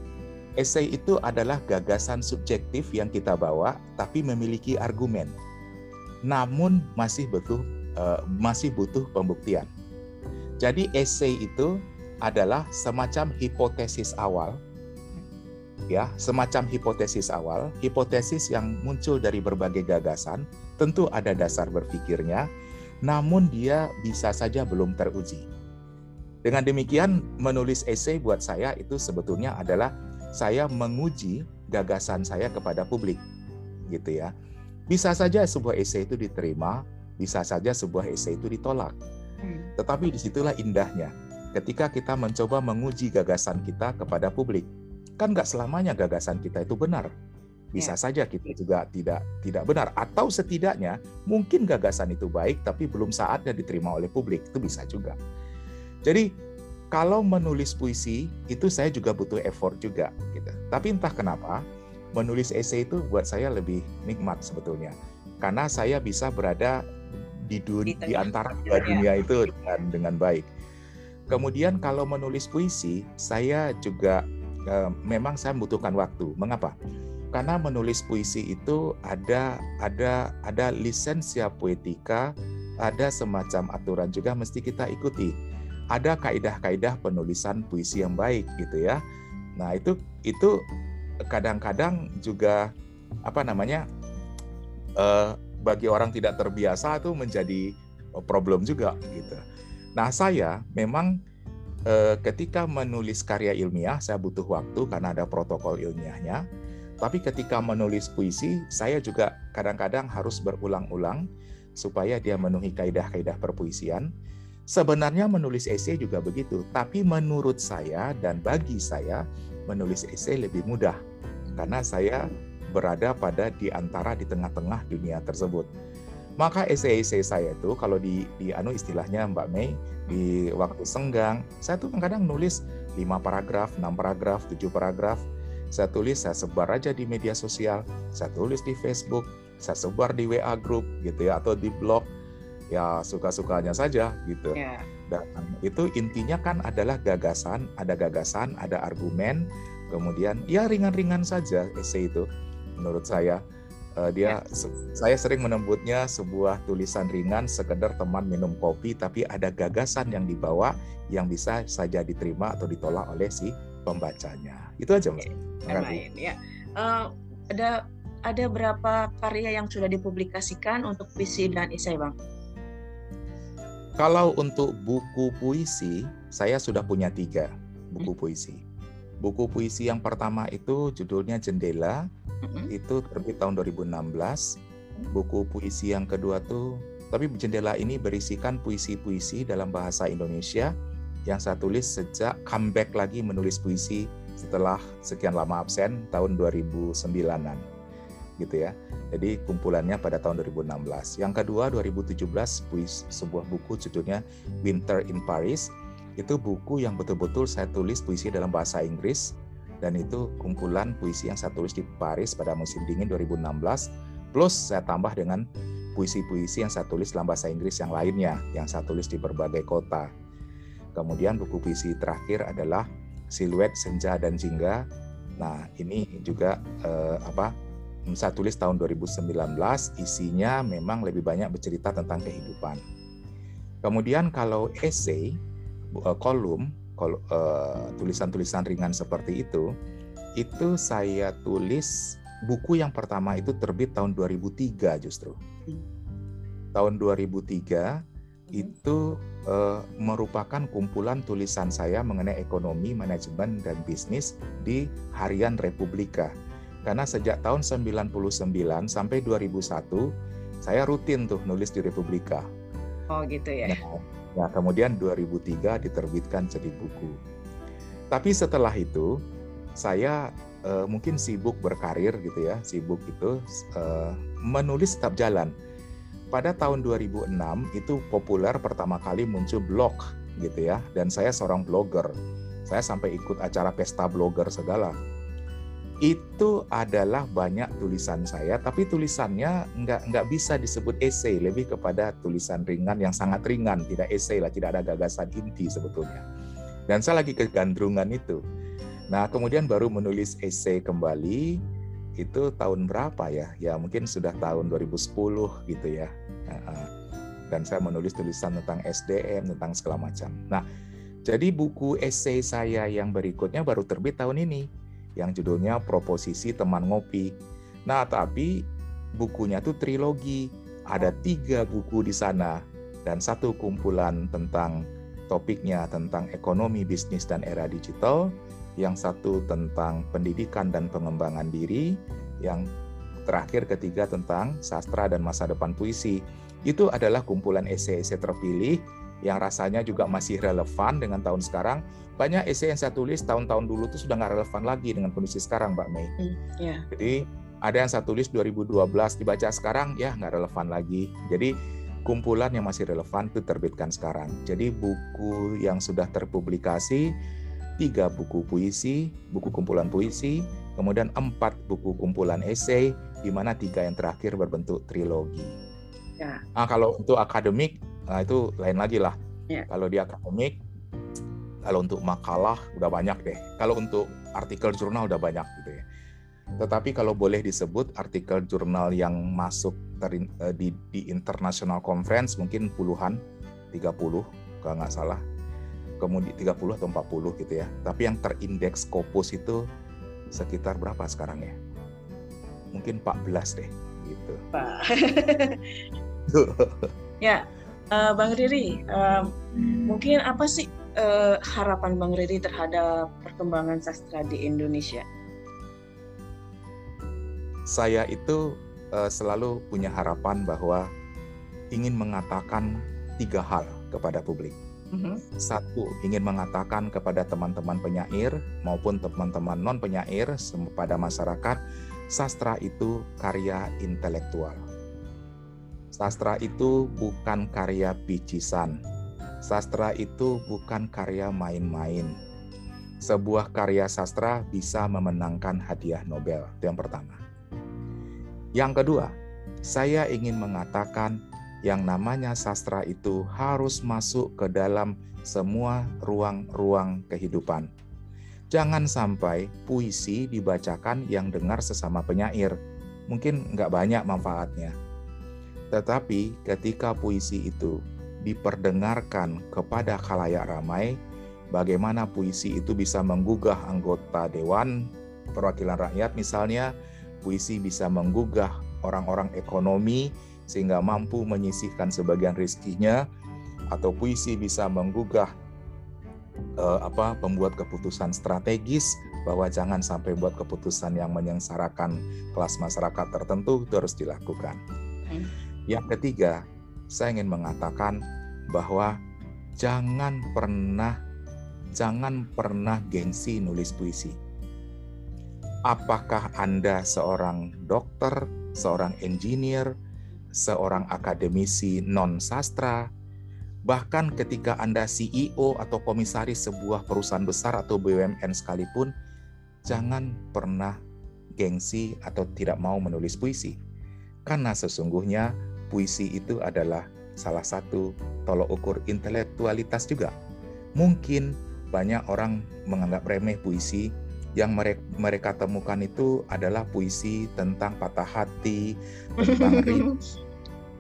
Esai itu adalah gagasan subjektif yang kita bawa tapi memiliki argumen. Namun masih butuh uh, masih butuh pembuktian. Jadi esai itu adalah semacam hipotesis awal ya semacam hipotesis awal, hipotesis yang muncul dari berbagai gagasan, tentu ada dasar berpikirnya, namun dia bisa saja belum teruji. Dengan demikian, menulis esai buat saya itu sebetulnya adalah saya menguji gagasan saya kepada publik, gitu ya. Bisa saja sebuah esai itu diterima, bisa saja sebuah esai itu ditolak. Hmm. Tetapi di situlah indahnya, ketika kita mencoba menguji gagasan kita kepada publik kan nggak selamanya gagasan kita itu benar. Bisa ya. saja kita juga tidak tidak benar atau setidaknya mungkin gagasan itu baik tapi belum saatnya diterima oleh publik itu bisa juga. Jadi kalau menulis puisi itu saya juga butuh effort juga gitu. Tapi entah kenapa menulis esai itu buat saya lebih nikmat sebetulnya. Karena saya bisa berada di dunia di antara dua dunia itu dengan dengan baik. Kemudian kalau menulis puisi, saya juga memang saya membutuhkan waktu. Mengapa? Karena menulis puisi itu ada ada ada lisensia poetika, ada semacam aturan juga mesti kita ikuti. Ada kaidah-kaidah penulisan puisi yang baik gitu ya. Nah, itu itu kadang-kadang juga apa namanya? Uh, bagi orang tidak terbiasa itu menjadi problem juga gitu. Nah, saya memang eh, ketika menulis karya ilmiah saya butuh waktu karena ada protokol ilmiahnya. Tapi ketika menulis puisi, saya juga kadang-kadang harus berulang-ulang supaya dia memenuhi kaidah-kaidah perpuisian. Sebenarnya menulis esai juga begitu, tapi menurut saya dan bagi saya menulis esai lebih mudah karena saya berada pada di antara di tengah-tengah dunia tersebut. Maka esai-esai saya itu kalau di di anu istilahnya Mbak Mei di waktu senggang, saya tuh kadang nulis 5 paragraf, 6 paragraf, 7 paragraf. Saya tulis, saya sebar aja di media sosial, saya tulis di Facebook, saya sebar di WA group gitu ya atau di blog. Ya suka-sukanya saja gitu. Yeah. Dan itu intinya kan adalah gagasan, ada gagasan, ada argumen, kemudian ya ringan-ringan saja esai itu menurut saya Uh, dia ya. saya sering menyebutnya sebuah tulisan ringan sekedar teman minum kopi tapi ada gagasan yang dibawa yang bisa saja diterima atau ditolak oleh si pembacanya. Itu aja, Mbak. Main, ya. Uh, ada ada berapa karya yang sudah dipublikasikan untuk puisi dan isai, Bang? Kalau untuk buku puisi, saya sudah punya tiga buku hmm. puisi. Buku puisi yang pertama itu judulnya Jendela, hmm itu terbit tahun 2016. Buku puisi yang kedua tuh, tapi jendela ini berisikan puisi-puisi dalam bahasa Indonesia yang saya tulis sejak comeback lagi menulis puisi setelah sekian lama absen tahun 2009-an gitu ya. Jadi kumpulannya pada tahun 2016. Yang kedua 2017 puisi sebuah buku judulnya Winter in Paris. Itu buku yang betul-betul saya tulis puisi dalam bahasa Inggris dan itu kumpulan puisi yang saya tulis di Paris pada musim dingin 2016 plus saya tambah dengan puisi-puisi yang saya tulis dalam bahasa Inggris yang lainnya yang saya tulis di berbagai kota. Kemudian buku puisi terakhir adalah Siluet Senja dan Jingga. Nah, ini juga eh, apa? Saya tulis tahun 2019, isinya memang lebih banyak bercerita tentang kehidupan. Kemudian kalau essay, eh, kolom Eh, tulisan-tulisan ringan seperti itu, itu saya tulis buku yang pertama itu terbit tahun 2003 justru. Tahun 2003 itu uh, merupakan kumpulan tulisan saya mengenai ekonomi, manajemen, dan bisnis di Harian Republika. Karena sejak tahun 99 sampai 2001, saya rutin tuh nulis di Republika. Oh gitu ya. Nah, Nah, kemudian 2003 diterbitkan jadi buku. Tapi setelah itu saya uh, mungkin sibuk berkarir gitu ya, sibuk itu uh, menulis tetap jalan. Pada tahun 2006 itu populer pertama kali muncul blog gitu ya, dan saya seorang blogger. Saya sampai ikut acara pesta blogger segala itu adalah banyak tulisan saya, tapi tulisannya nggak nggak bisa disebut esai, lebih kepada tulisan ringan yang sangat ringan, tidak esai lah, tidak ada gagasan inti sebetulnya. Dan saya lagi kegandrungan itu. Nah, kemudian baru menulis esai kembali itu tahun berapa ya? Ya mungkin sudah tahun 2010 gitu ya. Dan saya menulis tulisan tentang SDM, tentang segala macam. Nah, jadi buku esai saya yang berikutnya baru terbit tahun ini yang judulnya Proposisi Teman Ngopi. Nah, tapi bukunya itu trilogi. Ada tiga buku di sana dan satu kumpulan tentang topiknya tentang ekonomi, bisnis, dan era digital. Yang satu tentang pendidikan dan pengembangan diri. Yang terakhir ketiga tentang sastra dan masa depan puisi. Itu adalah kumpulan esai-esai terpilih yang rasanya juga masih relevan dengan tahun sekarang banyak esai yang saya tulis tahun-tahun dulu itu sudah nggak relevan lagi dengan kondisi sekarang, Mbak Mei. Mm, yeah. Jadi ada yang saya tulis 2012 dibaca sekarang ya nggak relevan lagi. Jadi kumpulan yang masih relevan itu terbitkan sekarang. Jadi buku yang sudah terpublikasi tiga buku puisi, buku kumpulan puisi, kemudian empat buku kumpulan esai, di mana tiga yang terakhir berbentuk trilogi. Ya. Nah, kalau untuk akademik, nah itu lain lagi lah. Ya. Kalau di akademik, kalau untuk makalah udah banyak deh. Kalau untuk artikel jurnal udah banyak gitu ya. Tetapi kalau boleh disebut artikel jurnal yang masuk ter, eh, di, di international conference mungkin puluhan, 30 kalau nggak salah. Kemudian 30 atau 40 gitu ya. Tapi yang terindeks Scopus itu sekitar berapa sekarang ya? Mungkin 14 deh gitu. <laughs> Ya, uh, Bang Riri, uh, mungkin apa sih uh, harapan Bang Riri terhadap perkembangan sastra di Indonesia? Saya itu uh, selalu punya harapan bahwa ingin mengatakan tiga hal kepada publik. Mm-hmm. Satu, ingin mengatakan kepada teman-teman penyair maupun teman-teman non penyair pada masyarakat, sastra itu karya intelektual. sastra itu bukan karya picisan. Sastra itu bukan karya main-main. Sebuah karya sastra bisa memenangkan hadiah Nobel. Itu yang pertama. Yang kedua, saya ingin mengatakan yang namanya sastra itu harus masuk ke dalam semua ruang-ruang kehidupan. Jangan sampai puisi dibacakan yang dengar sesama penyair. Mungkin nggak banyak manfaatnya. Tetapi ketika puisi itu diperdengarkan kepada khalayak ramai, bagaimana puisi itu bisa menggugah anggota dewan perwakilan rakyat misalnya, puisi bisa menggugah orang-orang ekonomi sehingga mampu menyisihkan sebagian rizkinya atau puisi bisa menggugah uh, apa pembuat keputusan strategis bahwa jangan sampai buat keputusan yang menyengsarakan kelas masyarakat tertentu itu harus dilakukan. Yang ketiga, saya ingin mengatakan bahwa jangan pernah jangan pernah gengsi nulis puisi. Apakah Anda seorang dokter, seorang engineer, seorang akademisi non sastra, bahkan ketika Anda CEO atau komisaris sebuah perusahaan besar atau BUMN sekalipun, jangan pernah gengsi atau tidak mau menulis puisi. Karena sesungguhnya puisi itu adalah salah satu tolok ukur intelektualitas juga. Mungkin banyak orang menganggap remeh puisi yang mereka temukan itu adalah puisi tentang patah hati, tentang <laughs> rindu,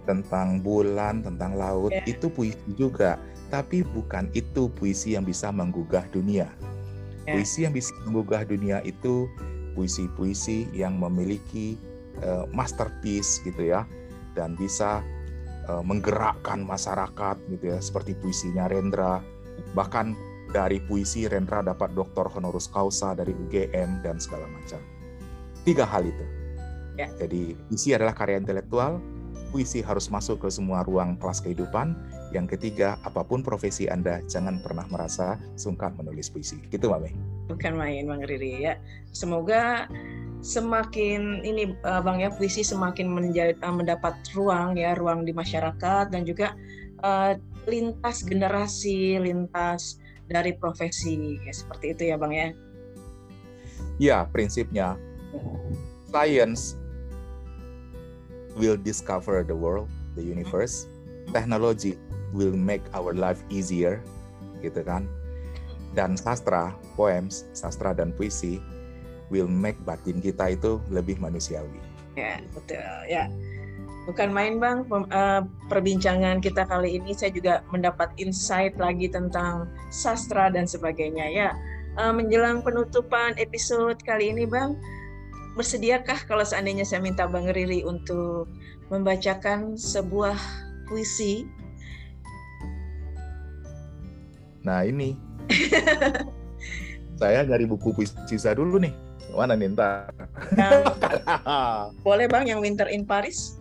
tentang bulan, tentang laut. Yeah. Itu puisi juga, tapi bukan itu puisi yang bisa menggugah dunia. Yeah. Puisi yang bisa menggugah dunia itu puisi-puisi yang memiliki uh, masterpiece gitu ya, dan bisa uh, menggerakkan masyarakat gitu ya, seperti puisinya Rendra. Bahkan dari puisi Rendra dapat doktor honoris causa dari UGM dan segala macam. Tiga hal itu. Ya. Jadi puisi adalah karya intelektual, puisi harus masuk ke semua ruang kelas kehidupan. Yang ketiga, apa pun profesi Anda, jangan pernah merasa sungkan menulis puisi. Gitu, Mbak Mei. Bukan main, Bang Riri. Ya, semoga semakin ini eh, Bang ya puisi semakin menjadi, eh, mendapat ruang ya ruang di masyarakat dan juga uh, lintas generasi, lintas dari profesi ya seperti itu ya bang ya? Ya prinsipnya science will discover the world the universe. Technology will make our life easier gitu kan? Dan sastra poems sastra dan puisi will make batin kita itu lebih manusiawi. Ya betul. Ya. Bukan main bang. Eh, perbincangan kita kali ini saya juga mendapat insight lagi tentang sastra dan sebagainya. Ya. Eh, menjelang penutupan episode kali ini bang bersediakah kalau seandainya saya minta bang Riri untuk membacakan sebuah puisi? Nah ini. <laughs> Saya dari buku puisi saya dulu nih mana nih ntar <laughs> boleh bang yang Winter in Paris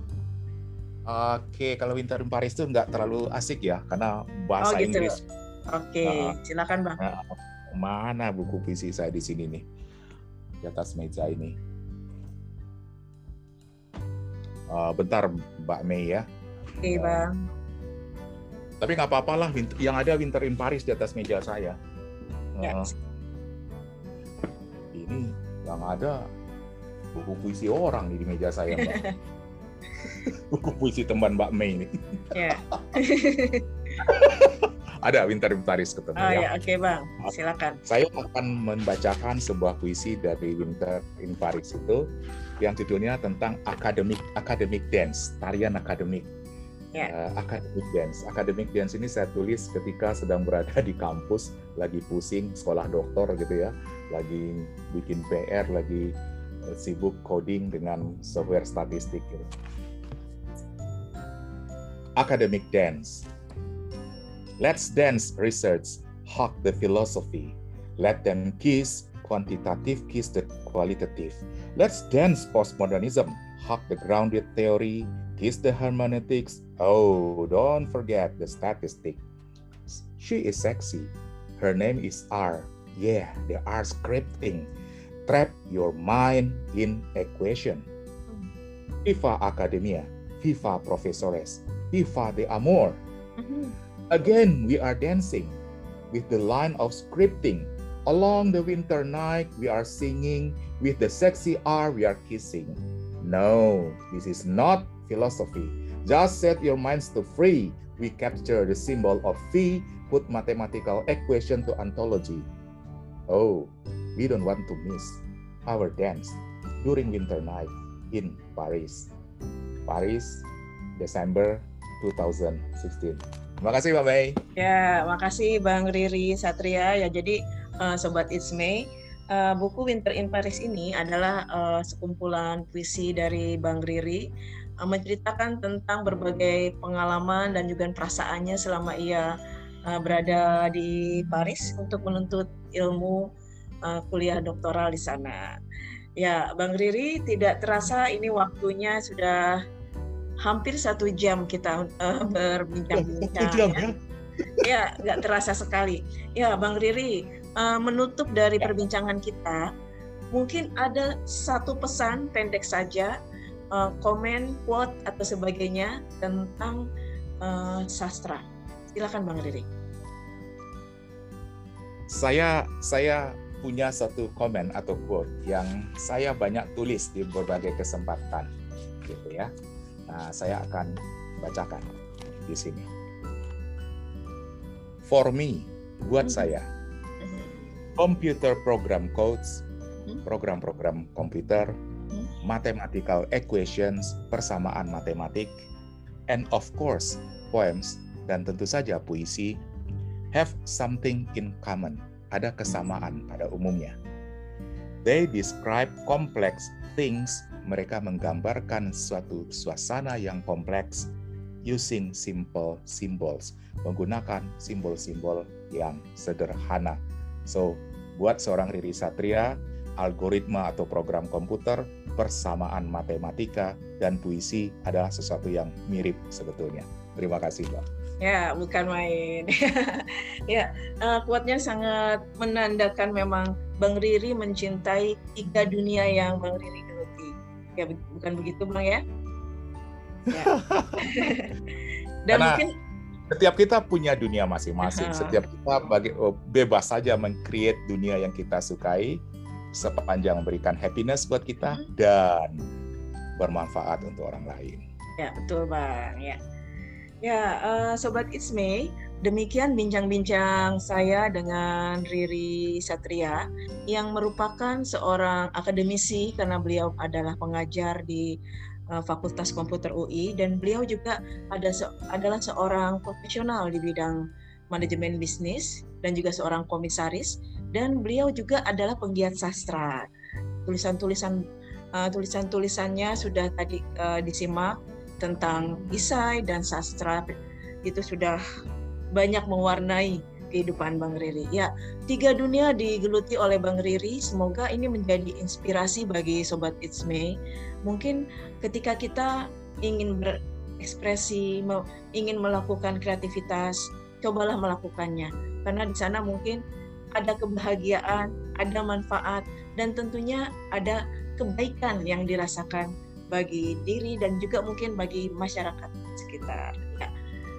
Oke, kalau Winter in Paris itu nggak terlalu asik ya, karena bahasa oh, gitu. Inggris. Oke, uh, silakan bang. Nah, mana buku puisi saya di sini nih, di atas meja ini. Uh, bentar, Mbak Mei ya. Oke, uh, bang. Tapi nggak apa-apa lah, yang ada Winter in Paris di atas meja saya. Uh, Ini yang ada buku puisi orang di meja saya, Mbak. <laughs> buku puisi teman Mbak Mei ini. Ya. <laughs> Ada Winter in Paris ketemu oh, ya. ya. Oke okay, bang, silakan. Saya akan membacakan sebuah puisi dari Winter in Paris itu yang judulnya tentang akademik akademik dance, tarian akademik. Yeah. Uh, academic dance. Academic dance ini saya tulis ketika sedang berada di kampus, lagi pusing sekolah dokter gitu ya, lagi bikin PR, lagi eh, sibuk coding dengan software statistik gitu academic dance. Let's dance research, hug the philosophy. Let them kiss quantitative, kiss the qualitative. Let's dance postmodernism, hug the grounded theory, kiss the hermeneutics. Oh, don't forget the statistic. She is sexy. Her name is R. Yeah, the are scripting. Trap your mind in equation. FIFA Academia. FIFA Profesores, FIFA de Amor. Mm-hmm. Again, we are dancing with the line of scripting. Along the winter night, we are singing. With the sexy R, we are kissing. No, this is not philosophy. Just set your minds to free. We capture the symbol of phi, put mathematical equation to ontology. Oh, we don't want to miss our dance during winter night in Paris. Paris, Desember 2016. Terima kasih Mbak Mei. Ya, makasih Bang Riri Satria. Ya, jadi uh, Sobat It's May, uh, buku Winter in Paris ini adalah uh, sekumpulan puisi dari Bang Riri uh, menceritakan tentang berbagai pengalaman dan juga perasaannya selama ia uh, berada di Paris untuk menuntut ilmu uh, kuliah doktoral di sana. Ya, Bang Riri tidak terasa ini waktunya sudah hampir satu jam kita uh, berbincang-bincang. jam ya? ya, nggak terasa sekali. Ya, Bang Riri, uh, menutup dari ya. perbincangan kita, mungkin ada satu pesan pendek saja, uh, komen, quote atau sebagainya tentang uh, sastra. Silakan Bang Riri. Saya saya punya satu komen atau quote yang saya banyak tulis di berbagai kesempatan, gitu ya. Nah, saya akan bacakan di sini. For me, buat hmm. saya, computer program codes, hmm. program-program komputer, hmm. mathematical equations, persamaan matematik, and of course, poems, dan tentu saja puisi, have something in common, ada kesamaan pada umumnya. They describe complex things mereka menggambarkan suatu suasana yang kompleks using simple symbols, menggunakan simbol-simbol yang sederhana. So, buat seorang Riri Satria, algoritma atau program komputer, persamaan matematika, dan puisi adalah sesuatu yang mirip sebetulnya. Terima kasih, Mbak. Ya, bukan main. <laughs> ya, uh, kuatnya sangat menandakan memang Bang Riri mencintai tiga dunia yang Bang Riri ya bukan begitu bang ya, ya. <laughs> dan Karena mungkin setiap kita punya dunia masing-masing setiap kita bagi, oh, bebas saja mengcreate dunia yang kita sukai sepanjang memberikan happiness buat kita hmm. dan bermanfaat untuk orang lain ya betul bang ya ya uh, sobat Isme Demikian bincang-bincang saya dengan Riri Satria yang merupakan seorang akademisi karena beliau adalah pengajar di uh, Fakultas Komputer UI dan beliau juga ada se adalah seorang profesional di bidang manajemen bisnis dan juga seorang komisaris dan beliau juga adalah penggiat sastra. Tulisan-tulisan uh, tulisan-tulisannya sudah tadi uh, disimak tentang isai dan sastra itu sudah banyak mewarnai kehidupan Bang Riri. Ya, tiga dunia digeluti oleh Bang Riri. Semoga ini menjadi inspirasi bagi Sobat It's Me. Mungkin ketika kita ingin berekspresi, ingin melakukan kreativitas, cobalah melakukannya. Karena di sana mungkin ada kebahagiaan, ada manfaat, dan tentunya ada kebaikan yang dirasakan bagi diri dan juga mungkin bagi masyarakat sekitar. Ya.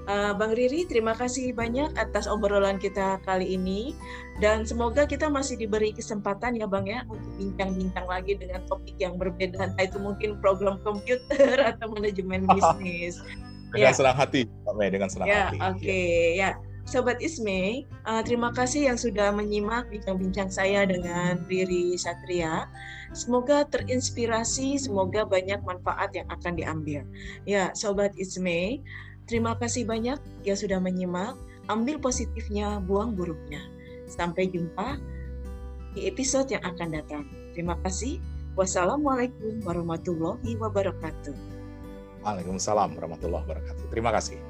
Uh, Bang Riri, terima kasih banyak atas obrolan kita kali ini dan semoga kita masih diberi kesempatan ya Bang ya untuk bincang-bincang lagi dengan topik yang berbeda entah itu mungkin program komputer <laughs> atau manajemen bisnis. dengan ya. senang hati, Mbak Mei, dengan senang ya, hati. Oke, okay. ya. Sobat Isme, uh, terima kasih yang sudah menyimak bincang-bincang saya dengan Riri Satria. Semoga terinspirasi, semoga banyak manfaat yang akan diambil. Ya, Sobat Isme, Terima kasih banyak yang sudah menyimak. Ambil positifnya, buang buruknya. Sampai jumpa di episode yang akan datang. Terima kasih. Wassalamualaikum warahmatullahi wabarakatuh. Waalaikumsalam warahmatullahi wabarakatuh. Terima kasih.